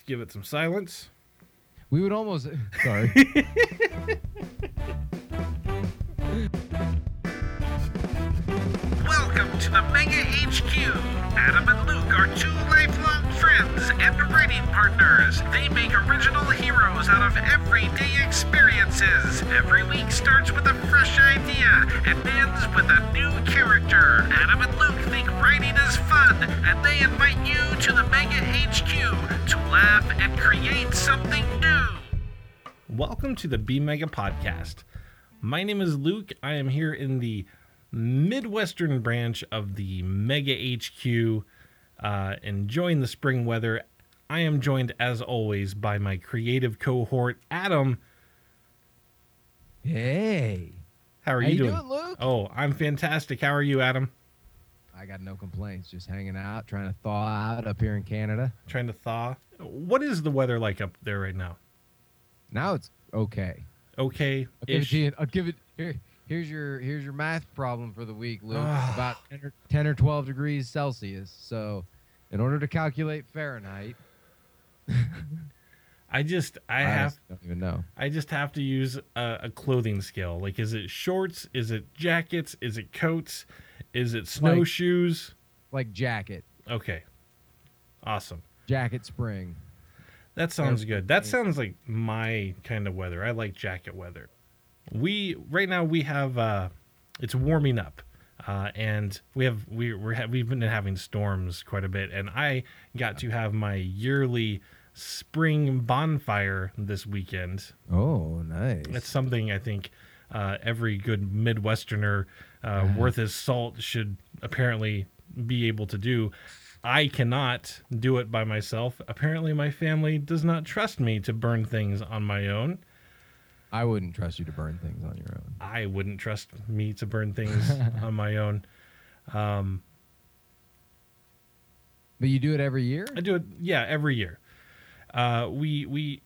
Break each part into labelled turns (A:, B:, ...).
A: Let's give it some silence.
B: We would almost. Sorry.
C: Welcome to the Mega HQ. Adam and Luke are two lifelong friends and writing partners. They make original heroes out of everyday experiences. Every week starts with a fresh idea and ends with a new character. Adam and Luke think writing is fun, and they invite you to the Mega HQ to laugh and create something new.
A: Welcome to the B Mega Podcast. My name is Luke. I am here in the Midwestern branch of the Mega HQ, uh, enjoying the spring weather. I am joined, as always, by my creative cohort, Adam.
B: hey.
A: How are
B: How
A: you,
B: you
A: doing?
B: doing, Luke?
A: Oh, I'm fantastic. How are you, Adam?
B: I got no complaints. Just hanging out, trying to thaw out up here in Canada.
A: Trying to thaw. What is the weather like up there right now?
B: Now it's okay.
A: Okay.
B: I'll give it to you. I'll give it here. Here's your here's your math problem for the week, Luke. It's about 10 or, 10 or 12 degrees Celsius. So, in order to calculate Fahrenheit,
A: I just I
B: I
A: have
B: don't even know.
A: I just have to use a, a clothing scale. Like, is it shorts? Is it jackets? Is it coats? Is it snowshoes?
B: Like jacket,
A: Okay, awesome.
B: jacket spring.
A: That sounds good. That sounds like my kind of weather. I like jacket weather. We right now we have uh, it's warming up, uh, and we have we we're ha- we've been having storms quite a bit, and I got to have my yearly spring bonfire this weekend.
B: Oh, nice.
A: That's something I think uh, every good Midwesterner uh, worth his salt should apparently be able to do. I cannot do it by myself. Apparently, my family does not trust me to burn things on my own.
B: I wouldn't trust you to burn things on your own.
A: I wouldn't trust me to burn things on my own. Um,
B: But you do it every year?
A: I do it, yeah, every year. Uh, we we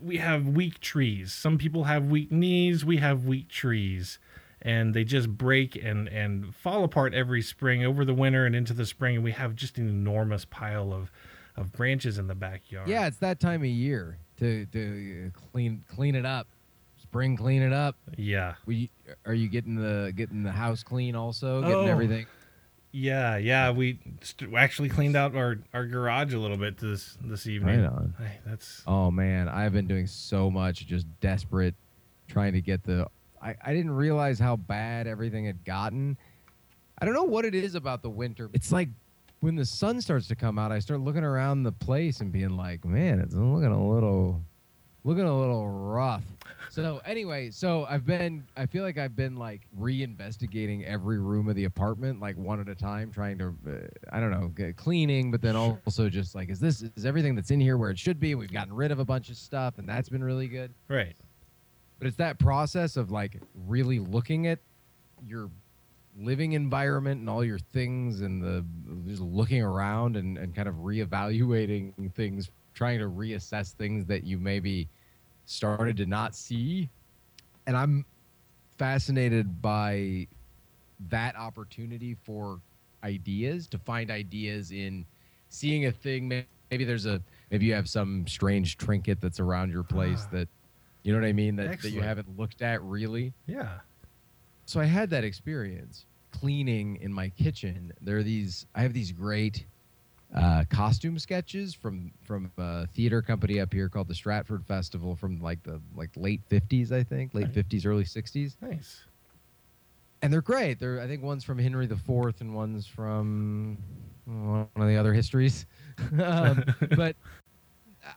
A: we have weak trees. Some people have weak knees. We have weak trees, and they just break and and fall apart every spring over the winter and into the spring. And we have just an enormous pile of of branches in the backyard.
B: Yeah, it's that time of year to to uh, clean clean it up. Spring clean it up.
A: yeah,
B: We are you getting the getting the house clean also, getting
A: Oh.
B: everything.
A: yeah, yeah. We st- actually cleaned out our our garage a little bit this this evening.
B: Right on.
A: Hey, that's
B: Oh man, I've been doing so much, just desperate, trying to get the. I, I didn't realize how bad everything had gotten. I don't know what it is about the winter. It's like when the sun starts to come out, I start looking around the place and being like, man, it's looking a little, looking a little rough. So anyway, so I've been, I feel like I've been like reinvestigating every room of the apartment, like one at a time, trying to, uh, I don't know, get cleaning, but then also just like, is this, is everything that's in here where it should be? We've gotten rid of a bunch of stuff, and that's been really good.
A: right.
B: But it's that process of like really looking at your living environment and all your things and the just looking around and, and kind of reevaluating things, trying to reassess things that you maybe started to not see. And I'm fascinated by that opportunity for ideas to find ideas in seeing a thing maybe there's a maybe you have some strange trinket that's around your place ah. that you know what i mean that, that you haven't looked at really
A: Yeah.
B: So I had that experience cleaning in my kitchen. There are these. I have these great uh, costume sketches from from a theater company up here called the Stratford Festival from like the like late fifties, I think, late fifties, early sixties,
A: Nice.
B: and they're great. They're I think one's from Henry IV and one's from one of the other histories. um, but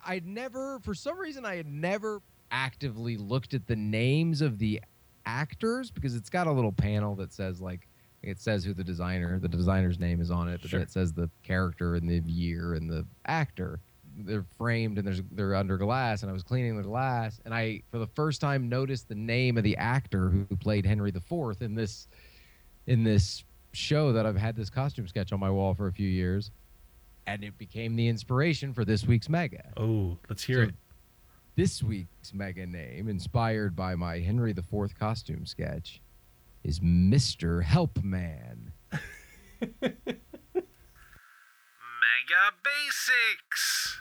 B: I'd never, for some reason, I had never actively looked at the names of the actors because it's got a little panel that says like it says who the designer, the designer's name is on it, but
A: Sure.
B: then it says the character and the year and the actor. They're framed and there's they're under glass, and I was cleaning the glass, and I for the first time noticed the name of the actor who, played Henry IV in this in this show that I've had this costume sketch on my wall for a few years, and it became the inspiration for this week's mega.
A: Oh, let's hear
B: So-
A: it.
B: This week's mega name, inspired by my Henry IV costume sketch, is Mr. Helpman.
C: Mega Basics.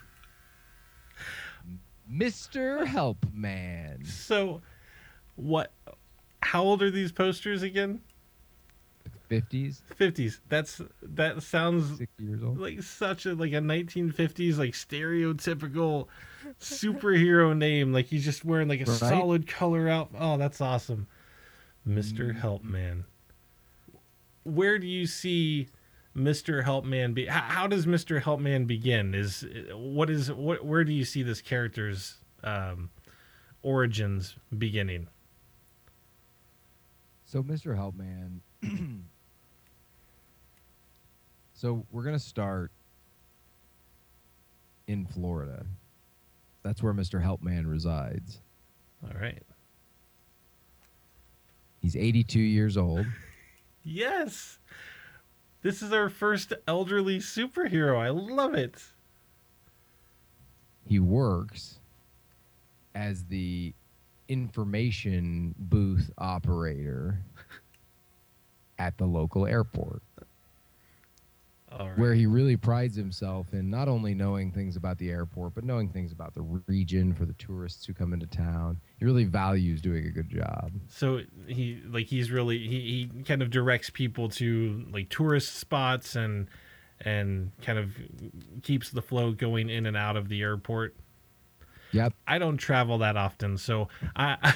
B: Mr. Help Man.
A: So, what? How old are these posters again?
B: 50s,
A: Fifties. That's that sounds
B: 60 years old.
A: like such a like a 1950s like stereotypical superhero name. Like he's just wearing like a
B: Right?
A: solid color out. Oh, that's awesome, Mister Helpman. Where do you see Mister Helpman be? How, how does Mister Helpman begin? Is what is what? Where do you see this character's um, origins beginning?
B: So, Mr. Helpman. so, we're going to start in Florida. That's where Mr. Helpman resides.
A: All right.
B: He's 82 years old.
A: Yes. This is our first elderly superhero. I love it.
B: He works as the information booth operator at the local airport.
A: Right.
B: where he really prides himself in not only knowing things about the airport, but knowing things about the region for the tourists who come into town. He really values doing a good job.
A: So he like he's really he, he kind of directs people to like tourist spots and and kind of keeps the flow going in and out of the airport.
B: Yep.
A: I don't travel that often, so I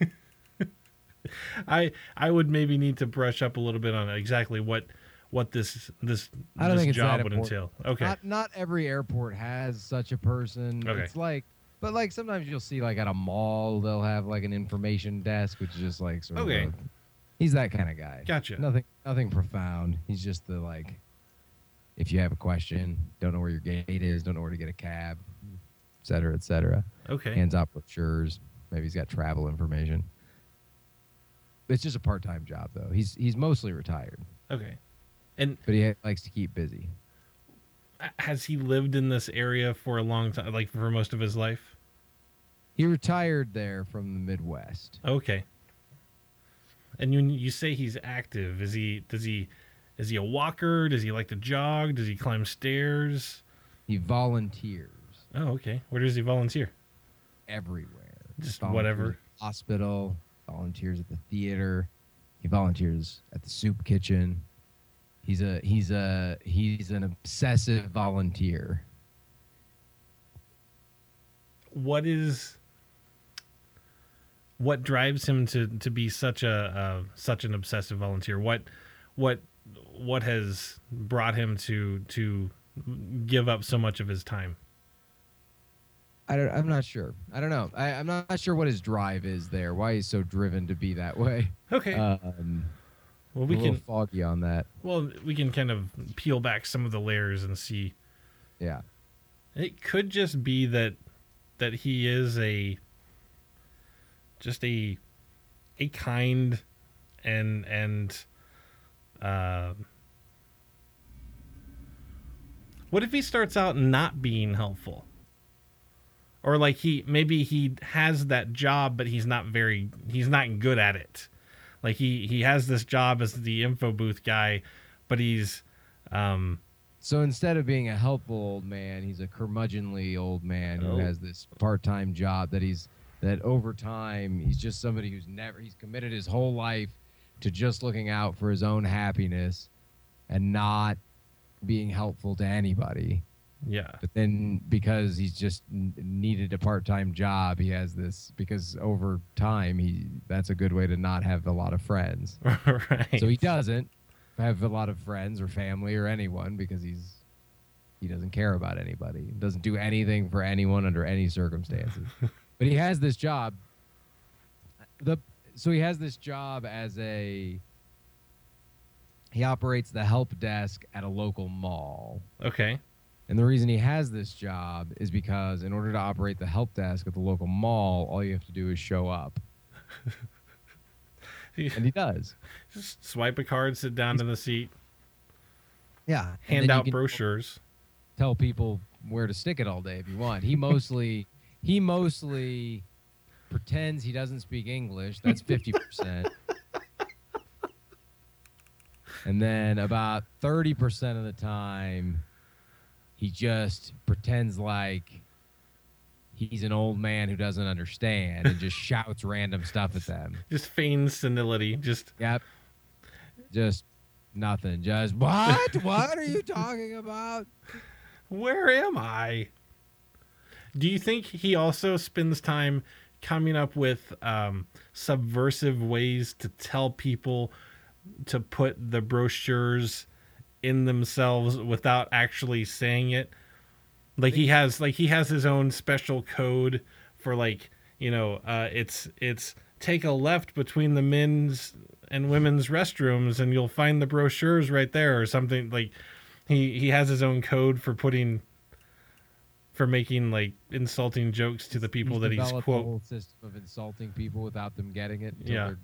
A: I I would maybe need to brush up a little bit on exactly what what this this,
B: I don't
A: this
B: think it's
A: job would entail. Okay.
B: Not not every airport has such a person.
A: Okay.
B: It's like but like sometimes you'll see like at a mall they'll have like an information desk which is just like sort
A: Okay.
B: of He's that kind of guy.
A: Gotcha.
B: Nothing nothing profound. He's just the like if you have a question, don't know where your gate is, don't know where to get a cab, et cetera, et cetera.
A: Okay.
B: hands out brochures. Maybe he's got travel information. It's just a part-time job, though. He's he's mostly retired,
A: okay. And
B: but he likes to keep busy.
A: has he lived in this area for a long time like for most of his life?
B: He retired there from the Midwest.
A: Okay. And you you say he's active. Is he does he is he a walker? Does he like to jog? Does he climb stairs?
B: He volunteers
A: Oh, okay. Where does he volunteer?
B: everywhere.
A: Just whatever.
B: Hospital, volunteers at the theater. He volunteers at the soup kitchen. He's a he's a he's an obsessive volunteer.
A: What is what drives him to to be such a uh, such an obsessive volunteer? What what what has brought him to to give up so much of his time?
B: I don't, I'm not sure. I don't know. I, I'm not sure what his drive is there. Why he's so driven to be that way.
A: Okay.
B: Um,
A: well,
B: we
A: can
B: foggy on that.
A: well we can kind of peel back some of the layers and see
B: Yeah.
A: It could just be that that he is a just a a kind and and uh, what if he starts out not being helpful? Or like he maybe he has that job but he's not very he's not good at it. Like he he has this job as the info booth guy, but he's um
B: So instead of being a helpful old man, he's a curmudgeonly old man
A: Oh.
B: who has this part-time job that he's that over time he's just somebody who's never he's committed his whole life to just looking out for his own happiness and not being helpful to anybody.
A: Yeah.
B: But then because he's just needed a part-time job, he has this because over time he that's a good way to not have a lot of friends.
A: right.
B: So he doesn't have a lot of friends or family or anyone because he's he doesn't care about anybody. He doesn't do anything for anyone under any circumstances. but he has this job. The so he has this job as a he operates the help desk at a local mall.
A: Okay.
B: And the reason he has this job is because in order to operate the help desk at the local mall, all you have to do is show up. And he does.
A: Just swipe a card, sit down in the seat,
B: Yeah.
A: hand out brochures.
B: tell people where to stick it all day if you want. He mostly he mostly pretends he doesn't speak English. That's fifty percent. And then about thirty percent of the time he just pretends like he's an old man who doesn't understand and just shouts random stuff at them.
A: Just feigns senility. Just
B: Yep. Just nothing. Just what? what are you talking about?
A: where am I? Do you think he also spends time coming up with um, subversive ways to tell people to put the brochures in themselves without actually saying it? Like he has, like he has his own special code for like you know, uh, it's it's take a left between the men's and women's restrooms and you'll find the brochures right there or something like he he has his own code for putting for making like insulting jokes to the people that he's quote
B: whole system of insulting people without them getting it
A: Yeah.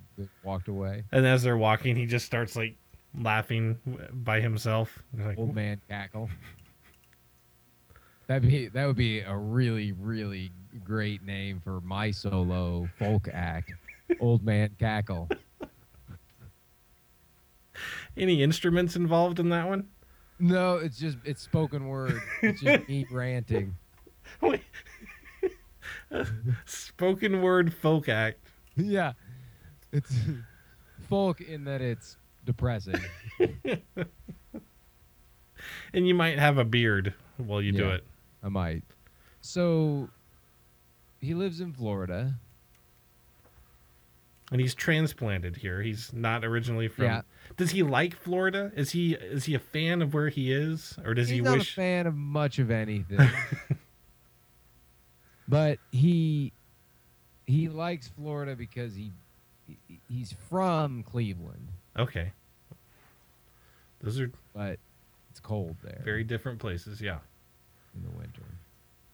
B: walked away.
A: and as they're walking he just starts like laughing by himself like
B: Old man cackle. That'd be that would be a really really great name for my solo folk act. Old man cackle.
A: any instruments involved in that one
B: No, it's just it's spoken word. It's just me ranting.
A: Wait. spoken word folk act
B: Yeah, it's folk in that it's depressing.
A: and you might have a beard while you do
B: Yeah.
A: it
B: I might. So he lives in Florida.
A: and he's transplanted here he's not originally from
B: Yeah.
A: does he like florida is he is he a fan of where he is or does he wish.
B: He's
A: he
B: not
A: wish
B: a fan of much of anything. but he he likes Florida because he he- he's from Cleveland,
A: okay those are
B: but it's cold there
A: very different places yeah
B: in the winter.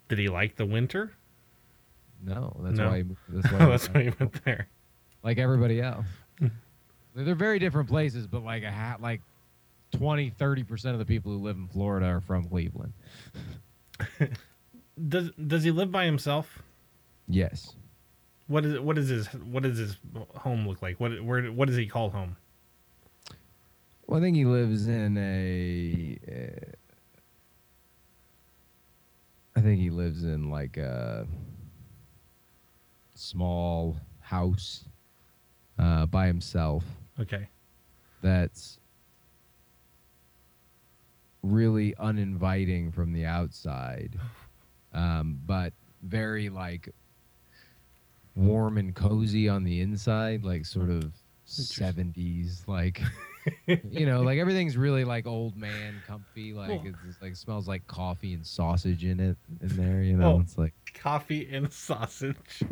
A: did he like the winter
B: No, that's
A: No.
B: why. He, that's why. he
A: that's why he went there
B: like everybody else. they're they're very different places, but like a hat, like 20, 30 percent of the people who live in Florida are from Cleveland.
A: does does he live by himself
B: Yes.
A: what is what is his what does his home look like what where what does he call home
B: Well, I think he lives in a. Uh, I think he lives in like a small house uh, by himself.
A: okay
B: That's really uninviting from the outside, um, but very like warm and cozy on the inside, like sort of 70s, like you know, like everything's really like old man comfy. Like
A: Well-
B: it's just, like smells like coffee and sausage in it in there. You know,
A: Oh.
B: it's like
A: coffee and sausage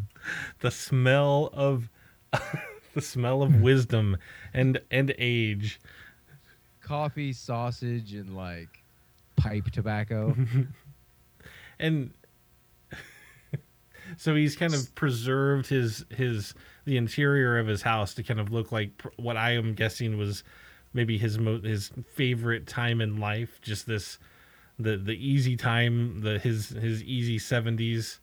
A: the smell of the smell of wisdom and and age
B: coffee, sausage, and like pipe tobacco.
A: and so he's kind of preserved his his the interior of his house to kind of look like pr- what I am guessing was maybe his mo- his favorite time in life just this the the easy time the his his easy 70s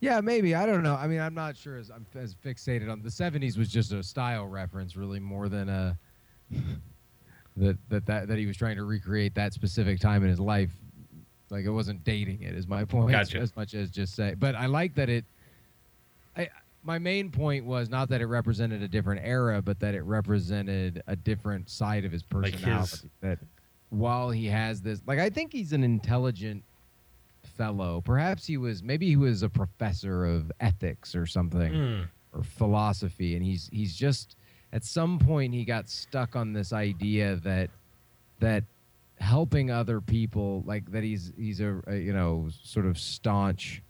B: Yeah, maybe. I don't know. I mean, I'm not sure as I'm as fixated on the 70s was just a style reference really more than a that that that, that he was trying to recreate that specific time in his life. Like it wasn't dating it is my point
A: Gotcha.
B: as much as just say. But I like that it I my main point was not that it represented a different era, but that it represented a different side of his
A: Like his-
B: personality. That while he has this, like I think he's an intelligent fellow. Perhaps he was, maybe he was a professor of ethics or something
A: Mm,
B: or philosophy, and he's he's just at some point he got stuck on this idea that that helping other people, like that he's he's a, a you know sort of staunch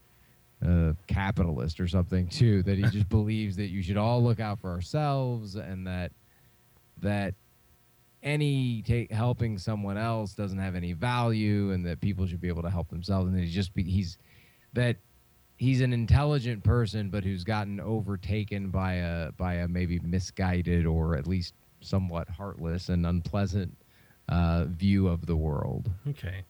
B: uh, capitalist or something too. That he just believes that you should all look out for ourselves, and that that any take helping someone else doesn't have any value, and that people should be able to help themselves, and that he's just be, he's that he's an intelligent person, but who's gotten overtaken by a by a maybe misguided or at least somewhat heartless and unpleasant uh, view of the world.
A: okay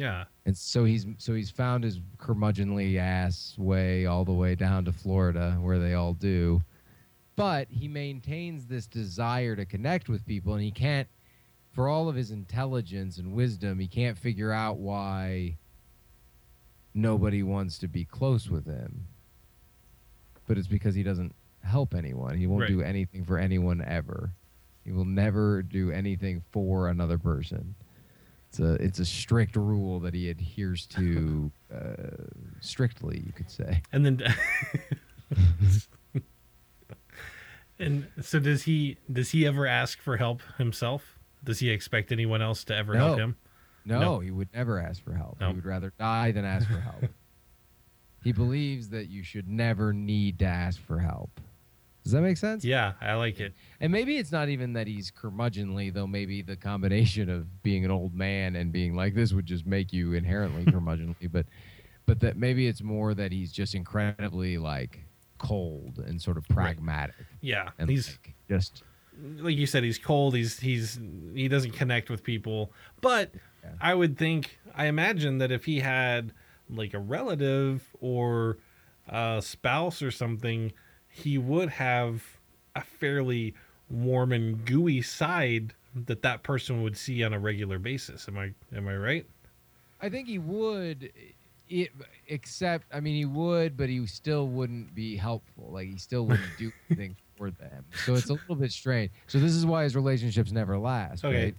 A: yeah
B: And so he's so he's found his curmudgeonly ass way all the way down to Florida, where they all do. But he maintains this desire to connect with people, and he can't, for all of his intelligence and wisdom, he can't figure out why nobody wants to be close with him. But it's because he doesn't help anyone. He won't
A: Right.
B: do anything for anyone ever. He will never do anything for another person. It's a it's a strict rule that he adheres to uh, strictly, you could say.
A: And then And so does he does he ever ask for help himself? Does he expect anyone else to ever help him?
B: No,
A: No.
B: he would never ask for help.
A: No.
B: He would rather die than ask for help. he believes that you should never need to ask for help. Does that make sense?
A: Yeah, I like it.
B: And maybe it's not even that he's curmudgeonly, though. Maybe the combination of being an old man and being like this would just make you inherently curmudgeonly. But, but that maybe it's more that he's just incredibly like cold and sort of pragmatic.
A: Yeah.
B: And
A: he's
B: like, just
A: like you said, he's cold. He's he's he doesn't connect with people. But
B: Yeah.
A: I would think, I imagine that if he had like a relative or a spouse or something, he would have a fairly warm and gooey side that that person would see on a regular basis. Am I am I right?
B: I think he would, it, except I mean he would, but he still wouldn't be helpful. Like he still wouldn't do anything for them. So it's a little bit strange. So this is why his relationships never last.
A: Okay.
B: right?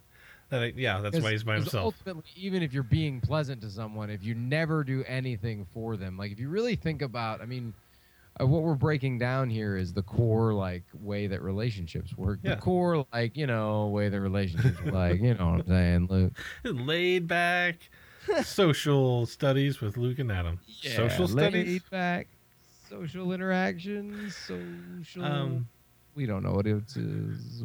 A: That yeah, that's why he's by himself.
B: Ultimately, even if you're being pleasant to someone, if you never do anything for them, like if you really think about, I mean, uh, what we're breaking down here is the core like way that relationships work.
A: Yeah.
B: The core like you know way that relationships like you know what I'm saying, Luke.
A: Laid back social studies with Luke and Adam. social
B: Yeah,
A: studies.
B: laid back, social interactions, social.
A: Um,
B: we don't know what it is.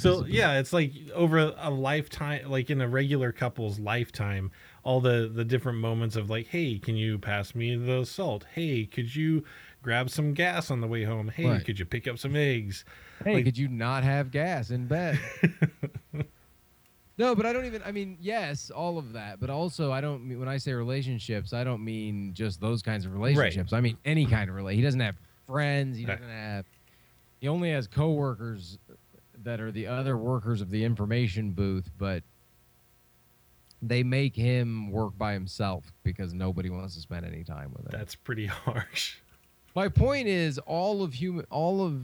A: So yeah, it's like over a lifetime, like in a regular couple's lifetime, all the the different moments of like, hey, can you pass me the salt? Hey, could you grab some gas on the way home? Hey,
B: Right.
A: could you pick up some eggs?
B: Hey,
A: Like-
B: could you not have gas in bed? no, but I don't even. I mean, yes, all of that, but also I don't. mean When I say relationships, I don't mean just those kinds of relationships. I mean any kind of relate. He doesn't have friends. He doesn't have. He only has coworkers that are the other workers of the information booth, but they make him work by himself because nobody wants to spend any time with him.
A: That's pretty harsh.
B: My point is all of human all of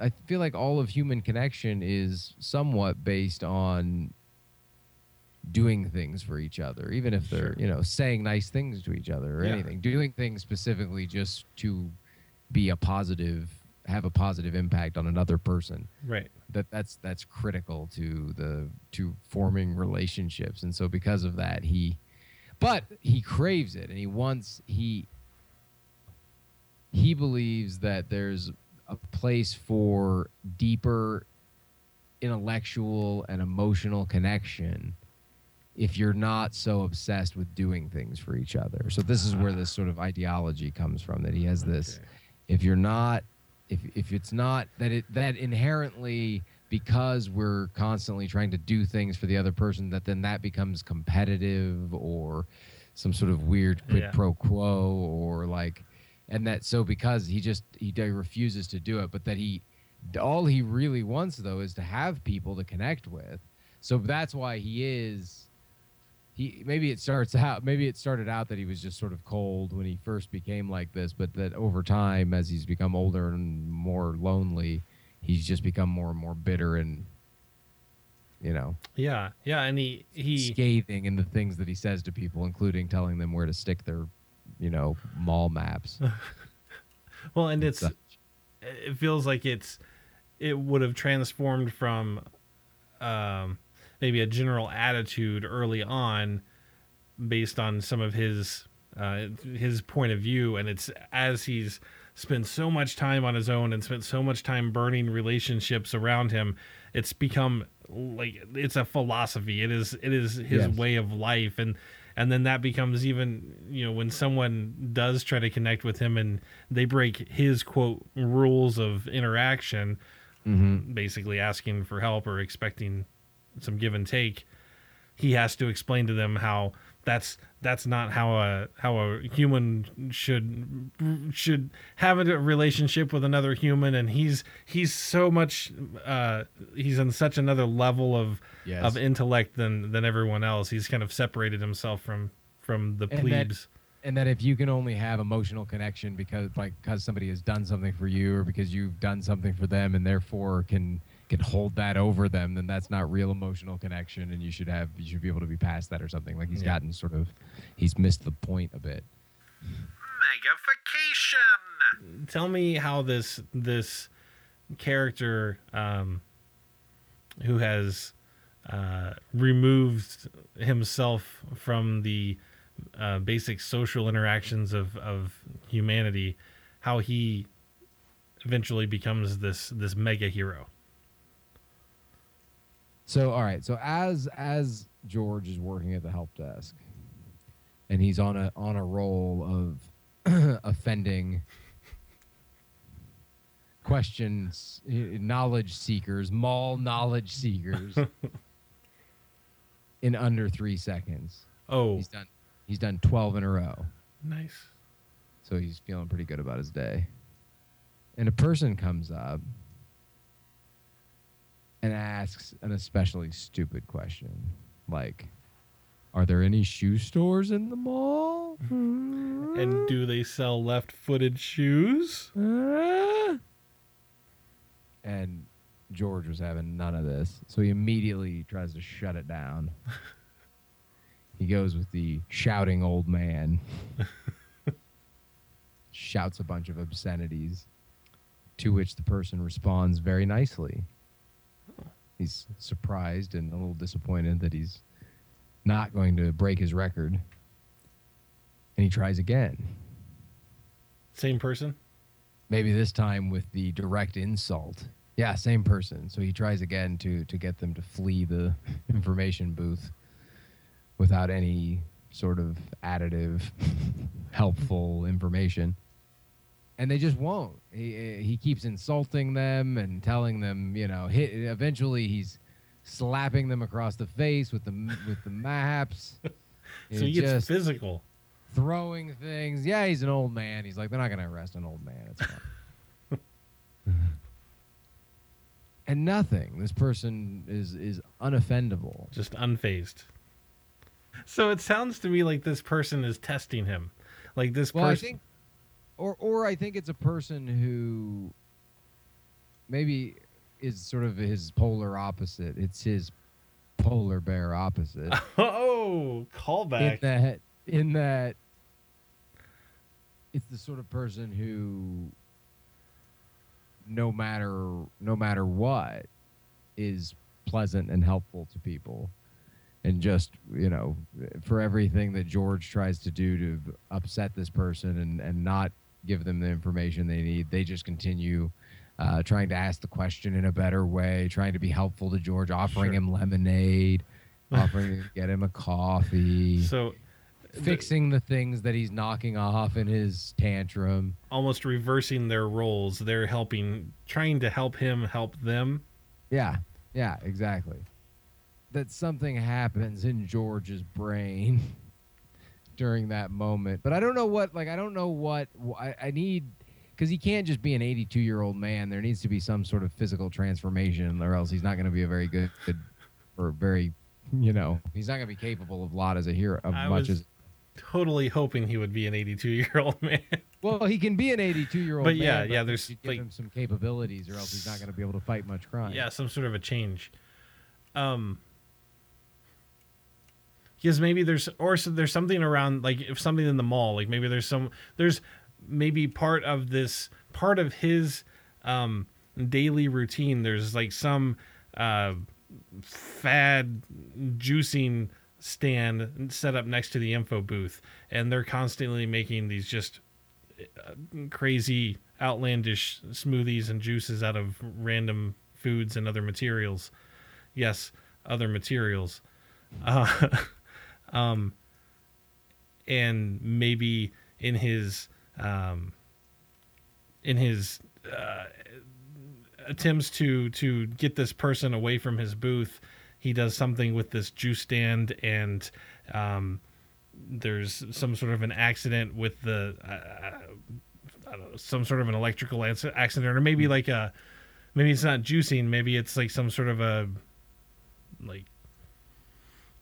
B: I feel like all of human connection is somewhat based on doing things for each other, even if they're,
A: Sure.
B: you know, saying nice things to each other or
A: Yeah.
B: anything. Doing things specifically just to be a positive have a positive impact on another person
A: Right.
B: That that's that's critical to the to forming relationships. And so because of that he but he craves it. And he wants he he believes that there's a place for deeper intellectual and emotional connection if you're not so obsessed with doing things for each other. So this is where this sort of ideology comes from that he has this
A: Okay.
B: if you're not if if it's not that it that inherently because we're constantly trying to do things for the other person that then that becomes competitive or some sort of weird quid
A: Yeah.
B: pro quo or like and that so because he just he refuses to do it but that he all he really wants though is to have people to connect with so that's why he is he maybe it starts out maybe it started out that he was just sort of cold when he first became like this but that over time as he's become older and more lonely he's just become more and more bitter and you know
A: Yeah. Yeah. And he he
B: scathing in the things that he says to people including telling them where to stick their you know mall maps
A: well, and it's
B: such.
A: it feels like it's it would have transformed from um, maybe a general attitude early on based on some of his uh, his point of view and it's as he's spent so much time on his own and spent so much time burning relationships around him it's become like it's a philosophy it is it is his
B: Yes.
A: way of life and and then that becomes even you know when someone does try to connect with him and they break his quote rules of interaction
B: Mhm.
A: basically asking for help or expecting some give and take he has to explain to them how that's that's not how a how a human should should have a relationship with another human and he's he's so much uh he's on such another level of
B: Yes.
A: of intellect than than everyone else he's kind of separated himself from from the
B: And that-
A: plebes.
B: and that if you can only have emotional connection because like because somebody has done something for you or because you've done something for them and therefore can can hold that over them then that's not real emotional connection and you should have you should be able to be past that or something like he's
A: Yeah.
B: gotten sort of he's missed the point a bit
C: Megafication!
A: Tell me how this this character um, who has uh, removed himself from the uh, basic social interactions of, of humanity, how he eventually becomes this this mega hero.
B: So all right, so as as George is working at the help desk, and he's on a on a roll of offending questions, eh, knowledge seekers, mall knowledge seekers, in under three seconds.
A: Oh,
B: He's done. He's done twelve in a row,
A: nice.
B: so he's feeling pretty good about his day. And a person comes up and asks an especially stupid question, like, "Are there any shoe stores in the mall?"
A: And do they sell left-footed shoes?
B: Uh? And George was having none of this, so he immediately tries to shut it down. he goes with the shouting old man, shouts a bunch of obscenities, to which the person responds very nicely. He's surprised and a little disappointed that he's not going to break his record. And he tries again.
A: Same person.
B: Maybe this time with the direct insult. Yeah, same person. So he tries again to to get them to flee the information booth without any sort of additive, helpful information. And they just won't. He eh, he keeps insulting them and telling them, you know, hit, eventually he's slapping them across the face with the with the maps.
A: So he gets physical.
B: throwing things. Yeah, he's an old man. He's like, they're not going to arrest an old man. It's fine. and nothing. This person is is unoffendable.
A: just unfazed. So it sounds to me like this person is testing him. Like this
B: Well,
A: person
B: or or I think it's a person who maybe is sort of his polar opposite. It's his polar bear opposite.
A: Oh, callback.
B: in that in that it's the sort of person who no matter no matter what is pleasant and helpful to people and just you know for everything that george tries to do to upset this person and and not give them the information they need they just continue uh, trying to ask the question in a better way trying to be helpful to george offering
A: Sure.
B: him lemonade offering to get him a coffee
A: So
B: fixing the things that he's knocking off in his tantrum.
A: almost reversing their roles. They're helping, trying to help him help them.
B: Yeah, yeah, exactly. That something happens in George's brain during that moment, but I don't know what. Like, I don't know what I, I need because he can't just be an 82 year old man. There needs to be some sort of physical transformation, or else he's not going to be a very good, good or very, you know, he's not going to be capable of a lot as a hero, of
A: I
B: much
A: was
B: as.
A: totally hoping he would be an 82 year old man.
B: Well, he can be an 82 year old
A: But
B: man.
A: yeah, yeah, there's,
B: give
A: like-
B: him some capabilities, or else he's not going to be able to fight much crime.
A: yeah, some sort of a change. Um, because maybe there's or so there's something around like if something in the mall, like maybe there's some there's maybe part of this part of his um daily routine. There's like some uh fad juicing stand set up next to the info booth, and they're constantly making these just uh, crazy, outlandish smoothies and juices out of random foods and other materials. Yes, other materials. Uh, um, and maybe in his um, in his uh, attempts to to get this person away from his booth, he does something with this juice stand, and um, there's some sort of an accident with the uh, I don't know, some sort of an electrical accident, or maybe like a maybe it's not juicing, maybe it's like some sort of a like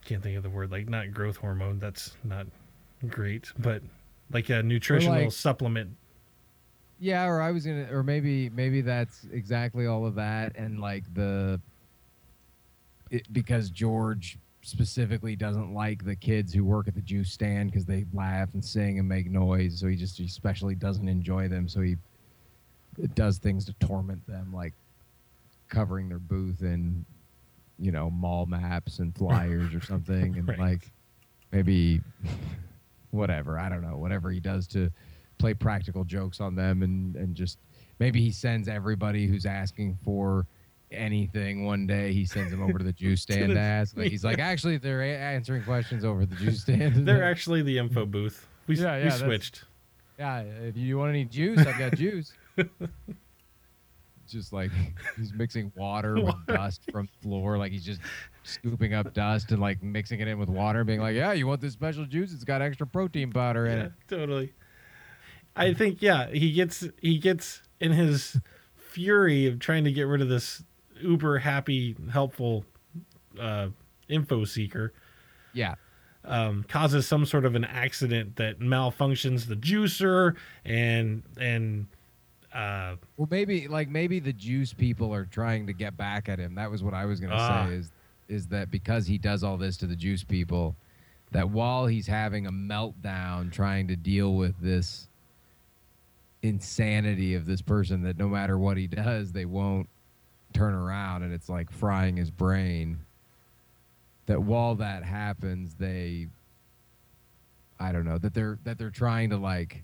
A: can't think of the word like not growth hormone. That's not great, but like a nutritional
B: like-
A: supplement.
B: Yeah, or I was gonna, or maybe maybe that's exactly all of that, and like the, it, because George specifically doesn't like the kids who work at the juice stand because they laugh and sing and make noise, so he just especially doesn't enjoy them, so he does things to torment them, like covering their booth in, you know, mall maps and flyers or something, and
A: Right.
B: like maybe whatever I don't know, whatever he does to play practical jokes on them and and just maybe he sends everybody who's asking for anything one day he sends them over to the juice stand to,
A: the-
B: ask like he's like actually they're a- answering questions over the juice stand
A: They're actually the info booth. We,
B: Yeah, yeah,
A: we switched.
B: yeah if you want any juice i've got juice just like he's mixing water with dust from the floor like he's just scooping up dust and like mixing it in with water being like yeah you want this special juice? It's got extra protein powder in
A: Yeah,
B: it.
A: totally. I think yeah, he gets he gets in his fury of trying to get rid of this uber happy helpful uh, info seeker
B: yeah.
A: um, causes some sort of an accident that malfunctions the juicer and and uh,
B: Well, maybe like maybe the juice people are trying to get back at him. That was what I was gonna
A: Ah.
B: say. Is is that because he does all this to the juice people, that while he's having a meltdown trying to deal with this insanity of this person, that no matter what he does, they won't turn around, and it's like frying his brain. That while that happens, they, I don't know, that they're that they're trying to like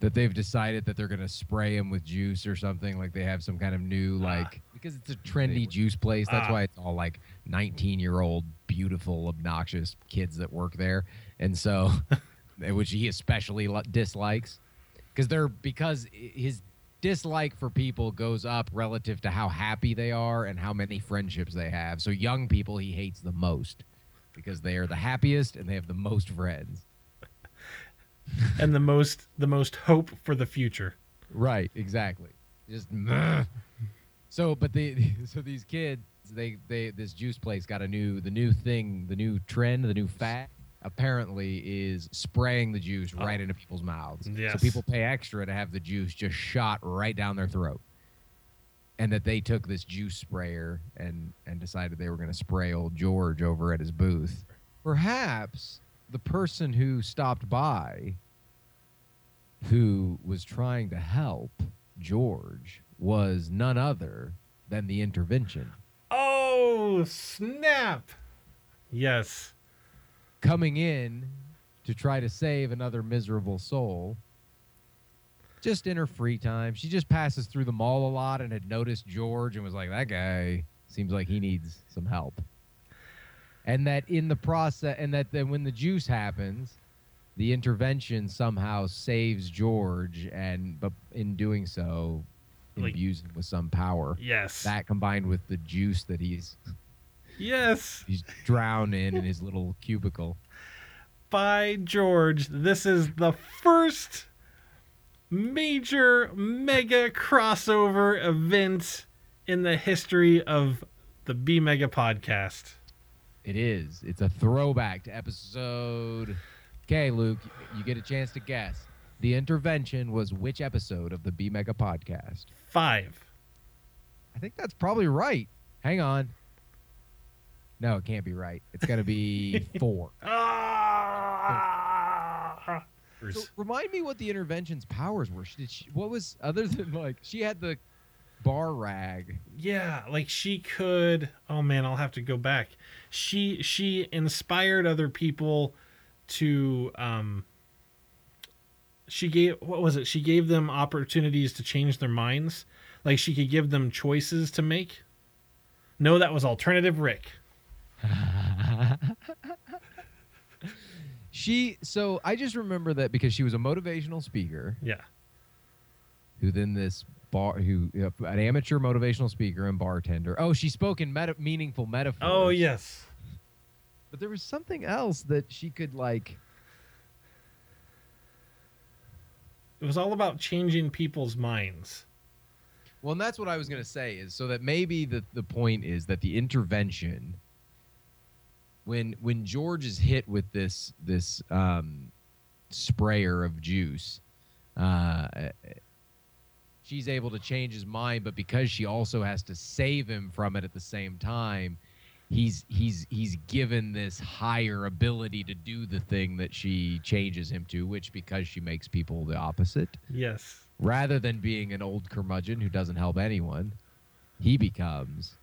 B: that they've decided that they're going to spray him with juice or something like they have some kind of new
A: Ah.
B: like because it's a trendy juice place that's
A: Ah.
B: why it's all like 19 year old beautiful obnoxious kids that work there and so which he especially li- dislikes because they're because his dislike for people goes up relative to how happy they are and how many friendships they have so young people he hates the most because they are the happiest and they have the most friends
A: and the most the most hope for the future.
B: Right, exactly. Just meh. so, but the so these kids, they they this juice place got a new the new thing, the new trend, the new fad. Apparently, is spraying the juice
A: Oh.
B: right into people's mouths. So people pay extra to have the juice just shot right down their throat. And that they took this juice sprayer and and decided they were going to spray old George over at his booth. Perhaps the person who stopped by who was trying to help George was none other than the intervention.
A: Oh snap! Yes.
B: Coming in to try to save another miserable soul. Just in her free time. She just passes through the mall a lot and had noticed George and was like, that guy seems like he needs some help. And that in the process, and that then when the juice happens, the intervention somehow saves George, and but in doing so,
A: Like-
B: imbues him with some power.
A: Yes.
B: That combined with the juice that he's
A: yes.
B: he's drowned in in his little cubicle.
A: By George, this is the first major mega crossover event in the history of the B Mega podcast.
B: It is. It's a throwback to episode. Okay, Luke, you get a chance to guess. The intervention was which episode of the B Mega podcast?
A: Five.
B: I think that's probably right. Hang on. No, it can't be right. It's got to be four.
A: Ah!
B: So remind me what the intervention's powers were. Did she, what was other than like she had the bar rag?
A: Yeah, like she could. Oh man, I'll have to go back. She she inspired other people to. um She gave what was it? She gave them opportunities to change their minds. Like she could give them choices to make. No, that was alternative Rick.
B: She so I just remember that because she was a motivational speaker
A: Yeah.
B: who then this bar who uh, an amateur motivational speaker and bartender. Oh, she spoke in meta- meaningful metaphors.
A: Oh yes.
B: But there was something else that she could like
A: It was all about changing people's minds.
B: Well, and that's what I was going to say is so that maybe the the point is that the intervention when when George is hit with this this um, sprayer of juice, uh, she's able to change his mind, but because she also has to save him from it at the same time, he's he's he's given this higher ability to do the thing that she changes him to, which because she makes people the opposite,
A: Yes.
B: rather than being an old curmudgeon who doesn't help anyone, he becomes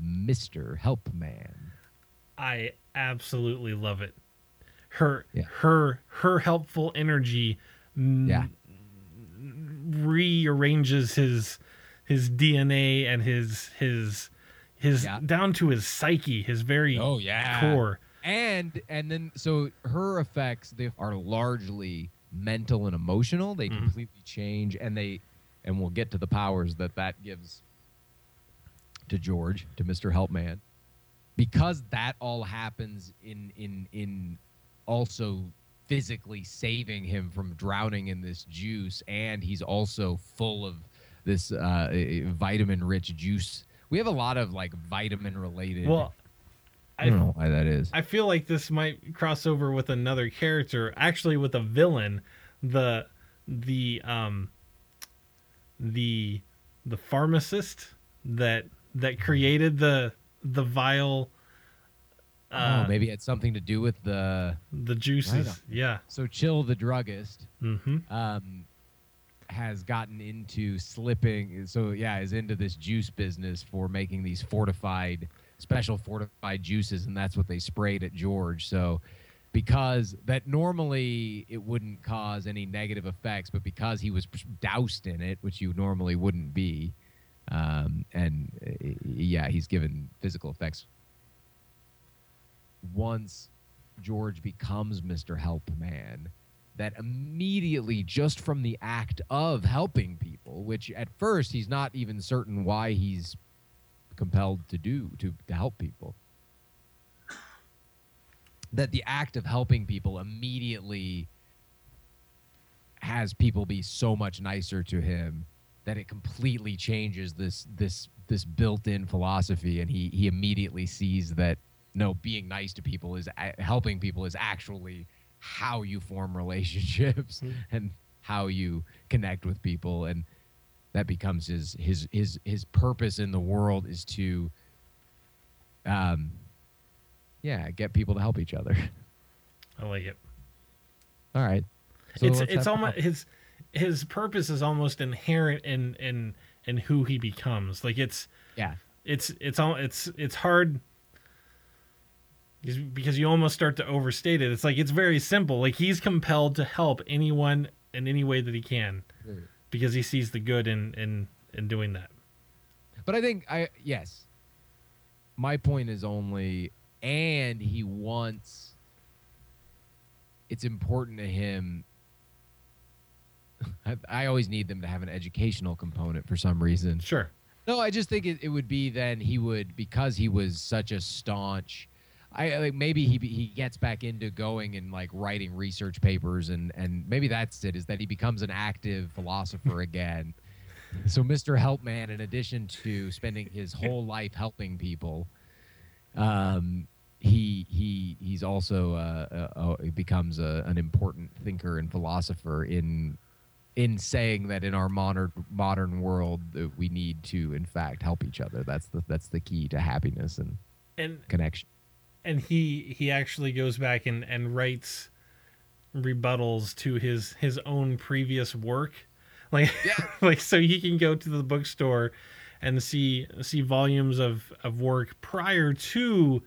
B: Mr. Help Man.
A: I absolutely love it. Her
B: Yeah.
A: her her helpful energy
B: Yeah.
A: Rearranges his his DNA and his his his
B: Yeah.
A: down to his psyche, his very
B: Oh, yeah.
A: core.
B: and and then so her effects they are largely mental and emotional they
A: Mhm.
B: completely change and they and we'll get to the powers that that gives to george to mr helpman because that all happens in in in also physically saving him from drowning in this juice and he's also full of this uh, vitamin rich juice we have a lot of like vitamin related
A: Well,
B: I don't know why that is.
A: I feel like this might cross over with another character, actually with a villain, the the um the the pharmacist that that created the the vile uh
B: oh, maybe it had something to do with the
A: the juices.
B: Right
A: Yeah.
B: so chill the druggist
A: hmm
B: um has gotten into slipping so yeah is into this juice business for making these fortified special fortified juices and that's what they sprayed at George so because that normally it wouldn't cause any negative effects but because he was doused in it which you normally wouldn't be um, and uh, yeah he's given physical effects once George becomes Mr. Help Man, that immediately, just from the act of helping people, which at first he's not even certain why he's compelled to do to, to help people, that the act of helping people immediately has people be so much nicer to him that it completely changes this this this built-in philosophy and he he immediately sees that no being nice to people is helping people is actually how you form relationships
A: Mm.
B: and how you connect with people and that becomes his his his his purpose in the world is to um yeah get people to help each other
A: I like it.
B: all right So
A: it's it's almost his his purpose is almost inherent in in in who he becomes. Like it's
B: yeah
A: it's it's all it's it's hard because- you almost start to overstate it. It's like it's very simple. Like he's compelled to help anyone in any way that he can hmm. because he sees the good in in in doing that.
B: But I think I yes. My point is only and he wants it's important to him I, I always need them to have an educational component for some reason.
A: Sure.
B: No, I just think it, it would be then he would because he was such a staunch. I like maybe he he gets back into going and like writing research papers and and maybe that's it is that he becomes an active philosopher again. So Mr. Helpman, in addition to spending his whole life helping people, um, he he he's also uh, uh, uh, becomes a, an important thinker and philosopher in in saying that in our modern modern world that we need to in fact help each other. That's the that's the key to happiness and
A: And
B: connection.
A: And he he actually goes back and and writes rebuttals to his his own previous work like like so he can go to the bookstore and see see volumes of of work prior to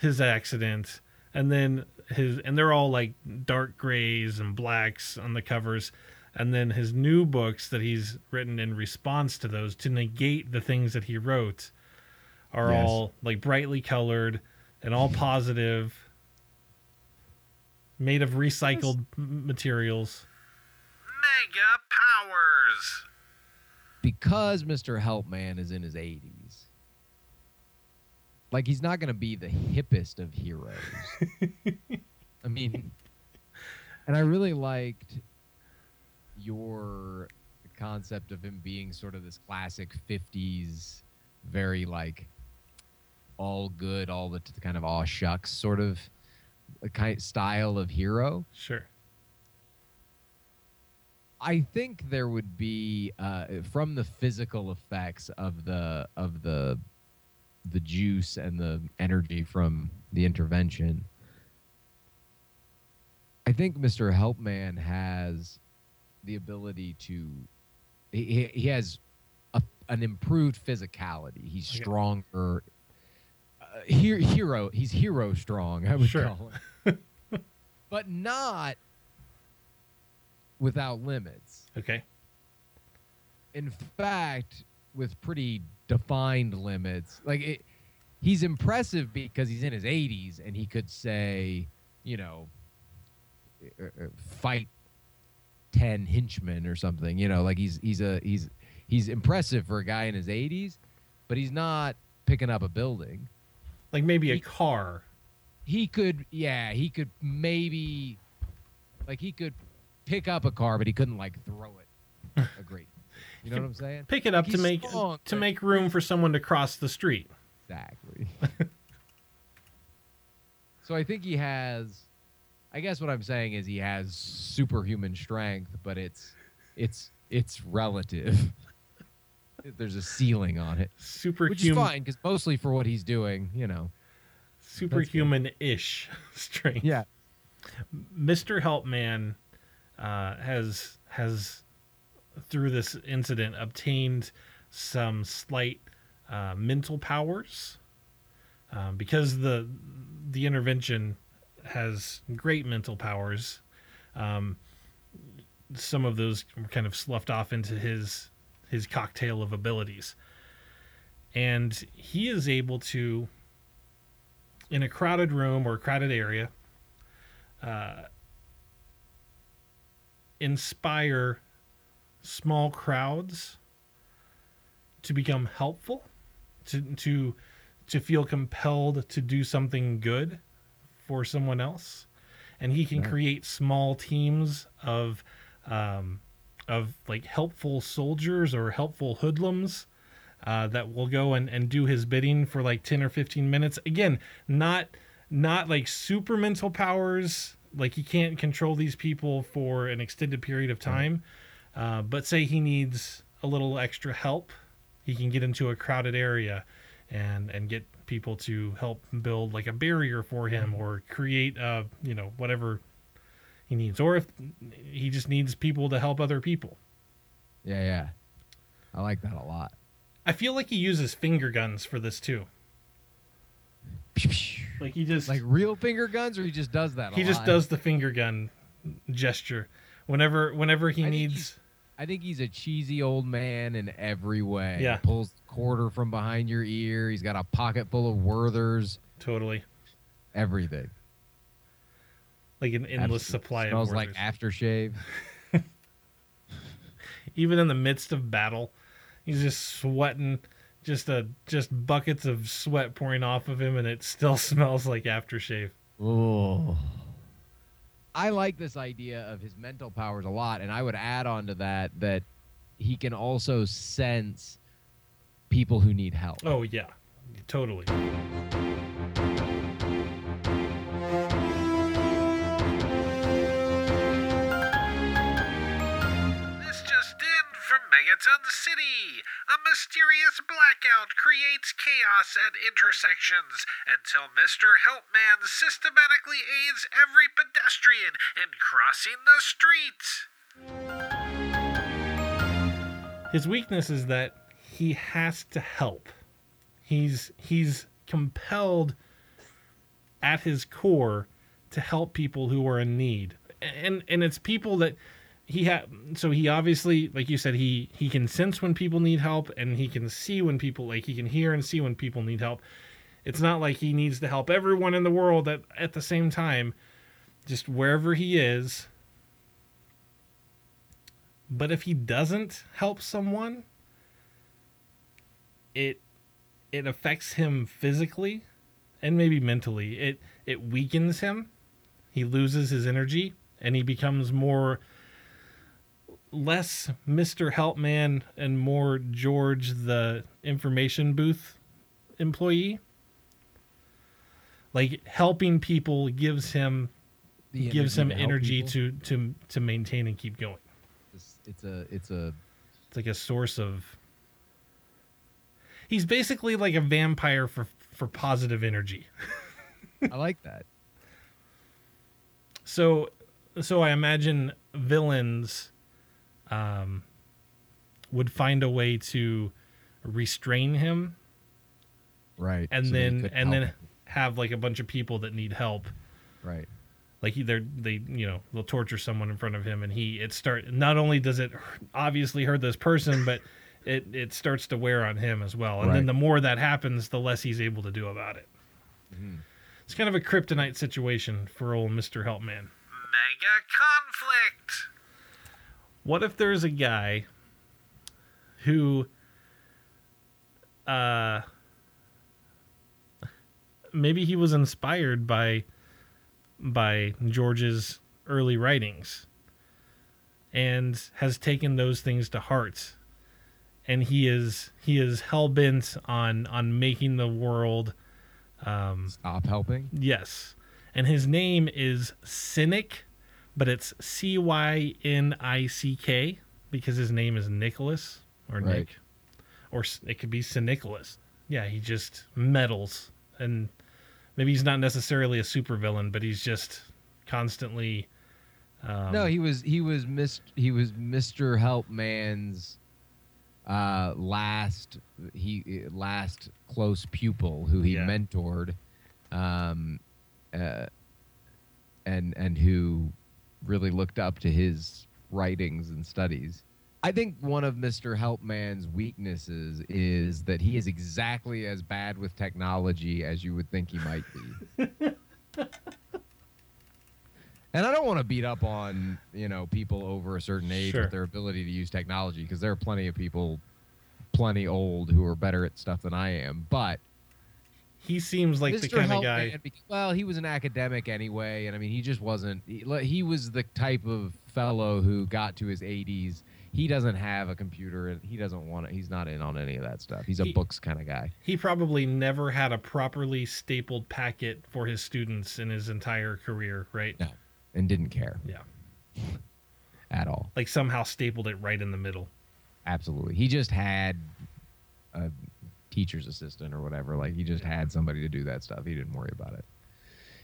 A: his accident and then his and they're all like dark grays and blacks on the covers and then his new books that he's written in response to those to negate the things that he wrote are
B: Yes.
A: all like brightly colored and all positive made of recycled m- materials
C: Mega powers.
B: because Mr. Helpman is in his 80s. Like he's not going to be the hippest of heroes. I mean, and I really liked your concept of him being sort of this classic 50s very like all good, all the t- kind of aw shucks sort of a kind style of hero.
A: Sure.
B: I think there would be uh, from the physical effects of the of the the juice and the energy from the intervention. I think Mr. Helpman has the ability to he, he has a, an improved physicality. He's stronger. He- hero, he's hero strong. I would
A: Sure.
B: call him, but not without limits.
A: Okay.
B: In fact, with pretty defined limits. Like it, he's impressive because he's in his 80s and he could say, you know, uh, uh, fight 10 henchmen or something. You know, like he's he's a he's he's impressive for a guy in his 80s, but he's not picking up a building.
A: Like maybe a car.
B: He could, yeah, he could maybe, like he could pick up a car, but he couldn't like throw it. A great, you know what I'm saying?
A: Pick it up
B: Like,
A: to make
B: strong,
A: to make room for someone to cross the street.
B: Exactly. so I think he has. I guess what I'm saying is he has superhuman strength, but it's it's it's relative. There's a ceiling on it, Super. which is
A: Superhuman
B: fine because mostly for what he's doing, you know.
A: superhuman-ish strength.
B: Yeah.
A: Mr. Helpman uh, has has through this incident obtained some slight uh, mental powers um, because the the intervention has great mental powers. Um, some of those were kind of sloughed off into his his cocktail of abilities, and he is able to in a crowded room or crowded area uh, inspire small crowds to become helpful to to to feel compelled to do something good for someone else. And he can create small teams of um, of like helpful soldiers or helpful hoodlums uh, that will go and, and do his bidding for like 10 or 15 minutes. Again not not like super mental powers like he can't control these people for an extended period of time uh, but say he needs a little extra help he can get into a crowded area and and get people to help build like a barrier for him or create uh you know whatever he needs or if he just needs people to help other people
B: Yeah, yeah. I like that a lot.
A: i feel like he uses finger guns for this too like he just
B: Like real finger guns, or he just does that. a
A: he just
B: lot?
A: does the finger gun gesture whenever whenever he
B: I think
A: needs
B: I think he's a cheesy old man in every way.
A: Yeah.
B: Pulls quarter from behind your ear. He's got a pocket full of Werthers.
A: totally
B: Everything.
A: Like an endless supply
B: Smells
A: of
B: like aftershave.
A: even in the midst of battle he's just sweating just a just buckets of sweat pouring off of him and it still smells like aftershave
B: Oh. I like this idea of his mental powers a lot, and I would add on to that that he can also sense people who need help.
A: oh yeah totally
C: in from Megaton City. A mysterious blackout creates chaos at intersections until Mr. Helpman systematically aids every pedestrian in crossing the streets.
A: his weakness is that he has to help he's he's compelled at his core to help people who are in need and and it's people that he had so he obviously like you said he he can sense when people need help and he can see when people like he can hear and see when people need help. It's not like he needs to help everyone in the world at, at the same time just wherever he is. But if he doesn't help someone it it affects him physically and maybe mentally. It it weakens him. He loses his energy and he becomes more less Mr. Helpman and more George the information booth employee like helping people gives him
B: The
A: gives him
B: to
A: energy to to to maintain and keep going.
B: It's, it's a it's a
A: It's like a source of. He's basically like a vampire for for positive energy.
B: I like that.
A: So, so I imagine villains, um, would find a way to restrain him,
B: Right.
A: and
B: so
A: then and then
B: him.
A: have like a bunch of people that need help.
B: right.
A: Like either they, you know, they'll torture someone in front of him, and he it start. Not only does it obviously hurt this person, but it it starts to wear on him as well. And then the more that happens, the less he's able to do about it.
B: Mm-hmm.
A: It's kind of a kryptonite situation for old Mister Helpman.
C: Mega conflict.
A: What if there's a guy who uh maybe he was inspired by by George's early writings and has taken those things to heart and he is he is hell bent on on making the world um
B: Stop helping.
A: Yes. And his name is Cynic, but it's C Y N I C K because his name is Nicholas or
B: Right.
A: Nick. Or it could be Cynicholas. Yeah, he just meddles. And maybe he's not necessarily a supervillain, but he's just constantly. Um,
B: no, he was he was Mr. he was Mr. Helpman's uh last he last close pupil who he
A: Yeah.
B: mentored um uh and and who really looked up to his writings and studies. I think one of Mr. Helpman's weaknesses is that he is exactly as bad with technology as you would think he might be. And I don't want to beat up on you know people over a certain age
A: Sure.
B: with their ability to use technology because there are plenty of people, plenty old who are better at stuff than I am. But
A: he seems like the
B: Mr.
A: kind of guy.
B: Well, he was an academic anyway, and I mean, he just wasn't. He, he was the type of fellow who got to his 80s. He doesn't have a computer, and he doesn't want it. He's not in on any of that stuff. He's a
A: He-
B: books kind of guy.
A: He probably never had a properly stapled packet for his students in his entire career, right?
B: No, and didn't care
A: Yeah.
B: at all.
A: Like somehow stapled it right in the middle.
B: Absolutely. He just had a teacher's assistant or whatever. Like he just had somebody to do that stuff. He didn't worry about it.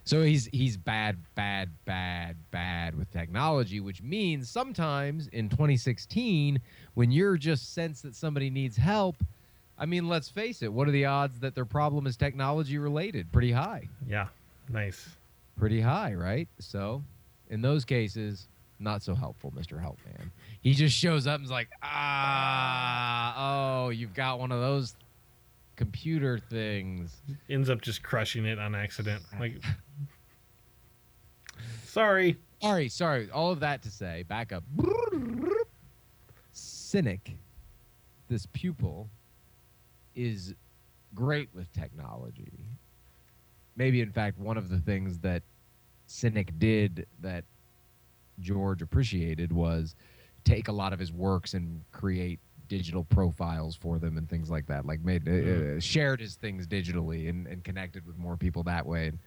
B: So he's he's bad, bad, bad, bad with technology, which means sometimes in 2016, when you're just sense that somebody needs help, I mean, let's face it, what are the odds that their problem is technology related? Pretty high.
A: Yeah. Nice.
B: Pretty high, right? So in those cases, not so helpful, Mr. Helpman. He just shows up and is like, ah, oh, you've got one of those computer things.
A: ends up just crushing it on accident. Like, sorry.
B: Sorry, sorry. All of that to say, back up. Cynic, this pupil, is great with technology. Maybe, in fact, one of the things that Cynic did that George appreciated was take a lot of his works and create digital profiles for them and things like that. Like made uh, uh, shared his things digitally and, and connected with more people that way. And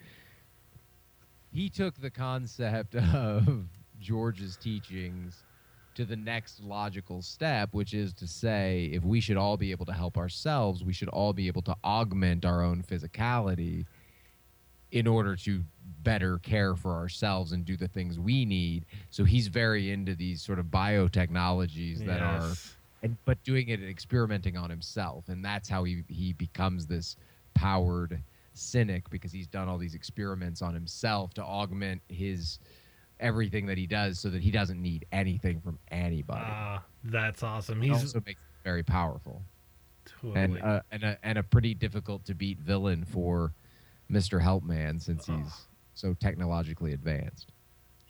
B: he took the concept of George's teachings to the next logical step, which is to say, if we should all be able to help ourselves, we should all be able to augment our own physicality in order to better care for ourselves and do the things we need. So he's very into these sort of biotechnologies that are
A: Yes.
B: And but doing it and experimenting on himself and that's how he he becomes this powered cynic because he's done all these experiments on himself to augment his everything that he does so that he doesn't need anything from anybody
A: Ah, that's awesome.
B: It
A: He's
B: also makes him very powerful
A: totally.
B: and uh, and a, and a pretty difficult to beat villain for Mr. Helpman since he's so technologically advanced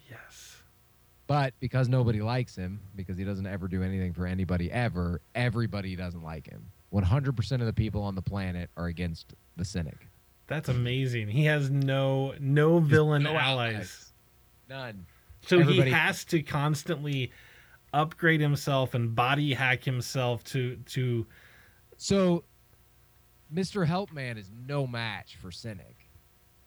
A: yes.
B: But because nobody likes him, because he doesn't ever do anything for anybody ever, everybody doesn't like him. 100% of the people on the planet are against the cynic.
A: That's amazing. He has no no villain
B: no
A: allies.
B: allies. None.
A: So
B: Everybody-
A: he has to constantly upgrade himself and body hack himself to to
B: So, Mr. Helpman is no match for Cynic.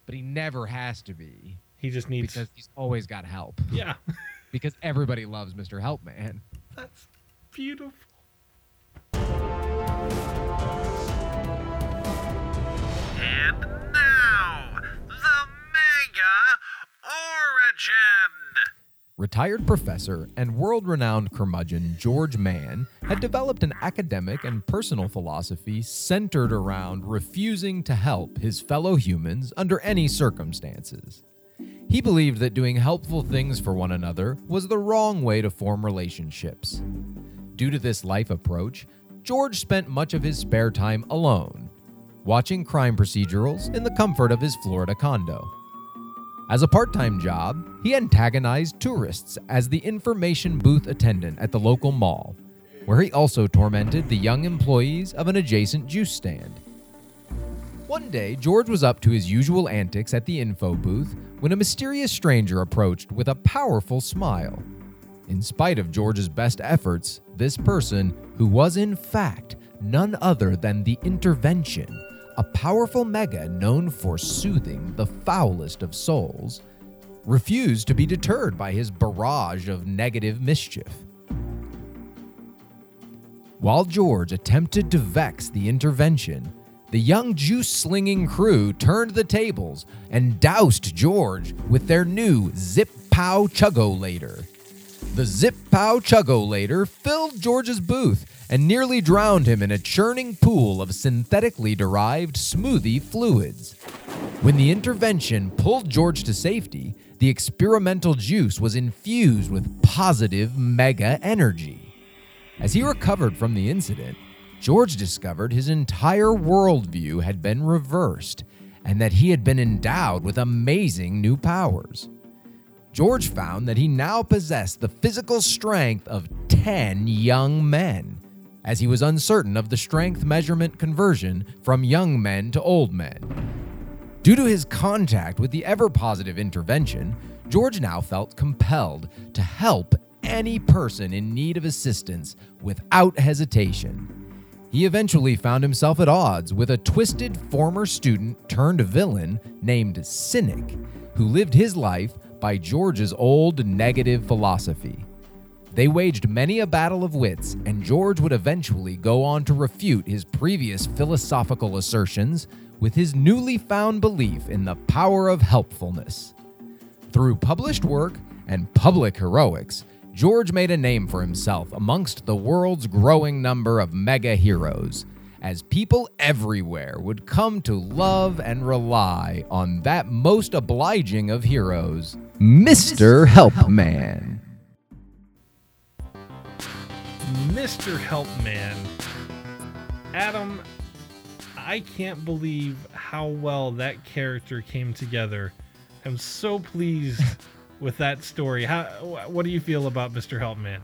B: but he never has to be
A: He just needs.
B: because he's always got help.
A: yeah,
B: Because everybody loves Mr. Helpman.
A: that's beautiful.
C: And now, the Mega Origin.
B: Retired professor and world renowned curmudgeon George Mann had developed an academic and personal philosophy centered around refusing to help his fellow humans under any circumstances. He believed that doing helpful things for one another was the wrong way to form relationships. Due to this life approach, George spent much of his spare time alone, watching crime procedurals in the comfort of his Florida condo. As a part time job, he antagonized tourists as the information booth attendant at the local mall, where he also tormented the young employees of an adjacent juice stand. One day, George was up to his usual antics at the info booth when a mysterious stranger approached with a powerful smile. In spite of George's best efforts, this person, who was in fact none other than the Intervention, a powerful mega known for soothing the foulest of souls, refused to be deterred by his barrage of negative mischief. While George attempted to vex the intervention, the young juice slinging crew turned the tables and doused George with their new Zip Pow Chuggolator. The Zip Pow Chuggolator filled George's booth and nearly drowned him in a churning pool of synthetically derived smoothie fluids. When the intervention pulled George to safety, the experimental juice was infused with positive mega energy. As he recovered from the incident, George discovered his entire worldview had been reversed and that he had been endowed with amazing new powers. George found that he now possessed the physical strength of 10 young men, as he was uncertain of the strength measurement conversion from young men to old men. Due to his contact with the ever positive intervention, George now felt compelled to help any person in need of assistance without hesitation. He eventually found himself at odds with a twisted former student turned villain named Cynic, who lived his life by George's old negative philosophy. They waged many a battle of wits, and George would eventually go on to refute his previous philosophical assertions with his newly found belief in the power of helpfulness. Through published work and public heroics, George made a name for himself amongst the world's growing number of mega heroes, as people everywhere would come to love and rely on that most obliging of heroes, Mr. Helpman.
A: Mr. Helpman. Adam, I can't believe how well that character came together. I'm so pleased with that story. How what do you feel about Mr. Helpman?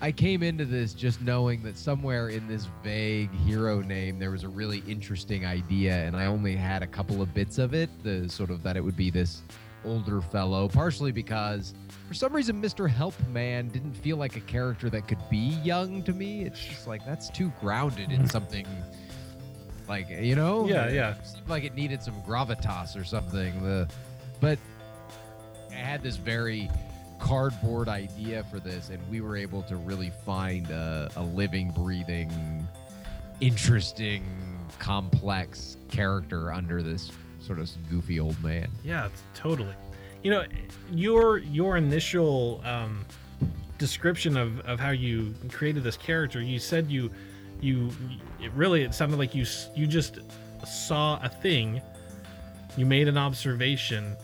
B: I came into this just knowing that somewhere in this vague hero name there was a really interesting idea, and I only had a couple of bits of it. The sort of that it would be this older fellow, partially because for some reason Mr. Helpman didn't feel like a character that could be young to me. It's just like that's too grounded in hmm. something like you know
A: Yeah, yeah.
B: It seemed like it needed some gravitas or something. The but had this very cardboard idea for this, and we were able to really find a, a living, breathing, interesting, complex character under this sort of goofy old man.
A: Yeah, totally. You know, your your initial um, description of, of how you created this character, you said you you it really it sounded like you you just saw a thing, you made an observation.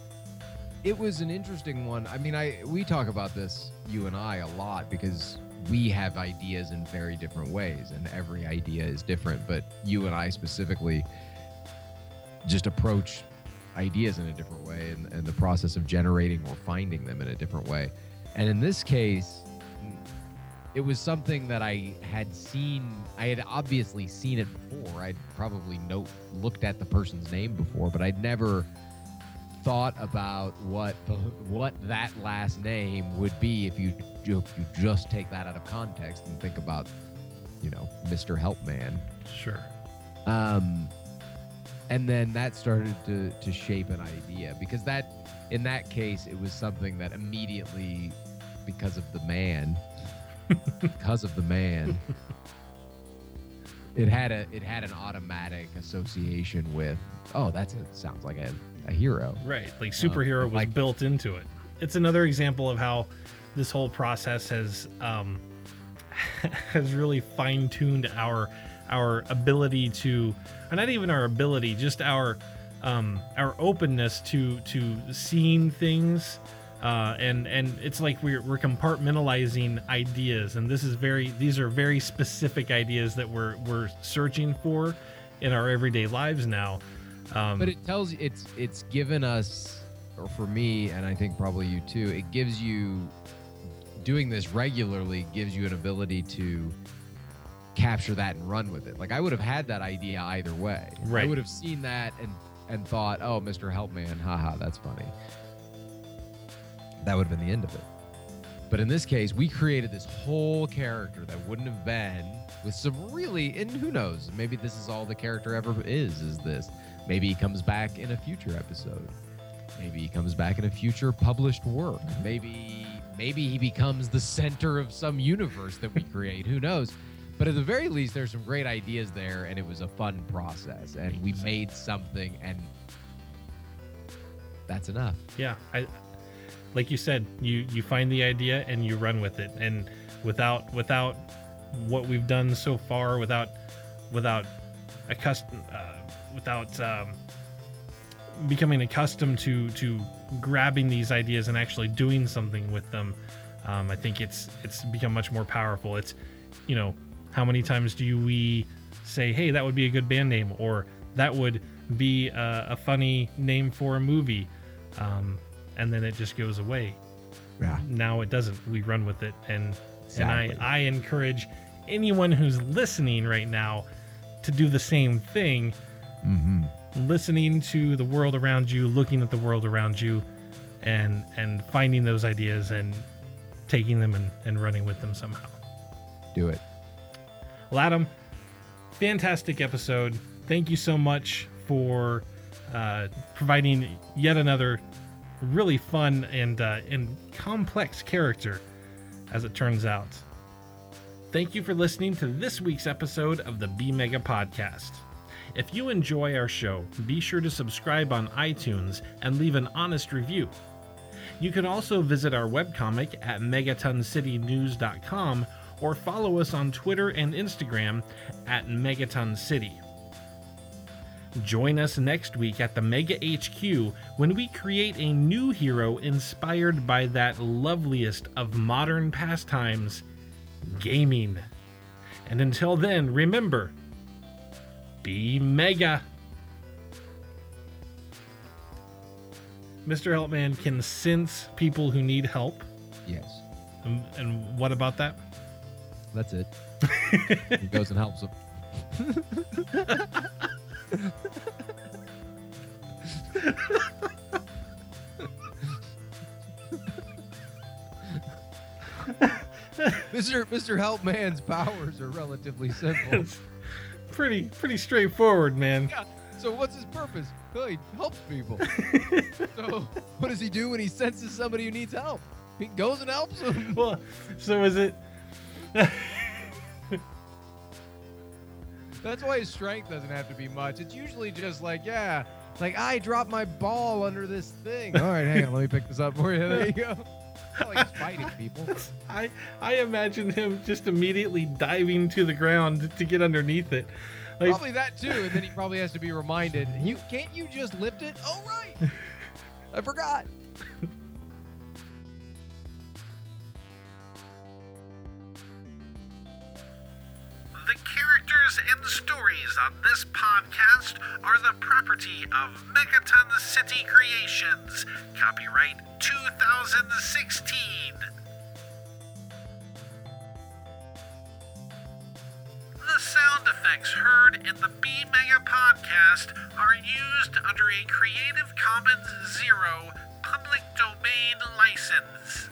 B: It was an interesting one. I mean, I we talk about this you and I a lot because we have ideas in very different ways, and every idea is different. But you and I specifically just approach ideas in a different way, and, and the process of generating or finding them in a different way. And in this case, it was something that I had seen. I had obviously seen it before. I'd probably note looked at the person's name before, but I'd never thought about what the, what that last name would be if you if you just take that out of context and think about you know Mr. Helpman
A: Sure.
B: um and then that started to to shape an idea because that in that case it was something that immediately because of the man because of the man it had a it had an automatic association with oh that's it sounds like a, a hero
A: Right. Like superhero was
B: like-
A: built into it. It's another example of how this whole process has um, has really fine tuned our our ability to, or not even our ability, just our um, our openness to to seeing things. Uh, and and it's like we're, we're compartmentalizing ideas, and this is very these are very specific ideas that we're we're searching for in our everyday lives now. Um,
B: but it tells you it's it's given us or for me and i think probably you too it gives you doing this regularly gives you an ability to capture that and run with it. Like i would have had that idea either way. I would have seen that and and thought oh mr helpman haha that's funny. That would have been the end of it. But in this case we created this whole character that wouldn't have been with some really and who knows maybe this is all the character ever is is this maybe he comes back in a future episode. Maybe he comes back in a future published work. Maybe maybe he becomes the center of some universe that we create. Who knows? But at the very least there's some great ideas there and it was a fun process and we made something and that's enough.
A: Yeah i like you said you you find the idea and you run with it. And without without what we've done so far without without accustomed uh, without um, becoming accustomed to to grabbing these ideas and actually doing something with them um, i think it's it's become much more powerful. It's you know how many times do we say hey that would be a good band name or that would be a, a funny name for a movie um, and then it just goes away.
B: Yeah.
A: Now it doesn't. We run with it. And
B: Exactly.
A: and i i encourage anyone who's listening right now to do the same thing
B: mm-hmm.
A: listening to the world around you looking at the world around you and and finding those ideas and taking them and, and running with them somehow.
B: Do it.
A: Well adam fantastic episode. Thank you so much for uh, providing yet another really fun and uh, and complex character as it turns out. Thank you for listening to this week's episode of the b mega podcast if you enjoy our show be sure to subscribe on itunes and leave an honest review you can also visit our webcomic at megatoncitynews.com or follow us on Twitter and Instagram at Megaton City. Join us next week at the Mega HQ when we create a new hero inspired by that loveliest of modern pastimes, gaming. And until then, remember be Mega. Mr. Helpman can sense people who need help.
B: yes
A: And, and what about that?
B: That's it. he goes and helps them. Mr. Mr. Helpman's powers are relatively simple.
A: Pretty pretty straightforward, man.
B: Yeah. So what's his purpose? Well, he helps people. so what does he do when he senses somebody who needs help? He goes and helps them.
A: Well, so is it?
B: That's why his strength doesn't have to be much. It's usually just like, yeah, like I dropped my ball under this thing. All right, hang on, let me pick this up for you. There you go. Oh, like fighting people.
A: I I imagine him just immediately diving to the ground to get underneath it. Like,
B: Probably that too, and then he probably has to be reminded. You can't you just lift it? Oh right, I forgot.
C: Characters and stories on this podcast are the property of Megaton City Creations. Copyright 2016. The sound effects heard in the B Mega podcast are used under a Creative Commons Zero public domain license.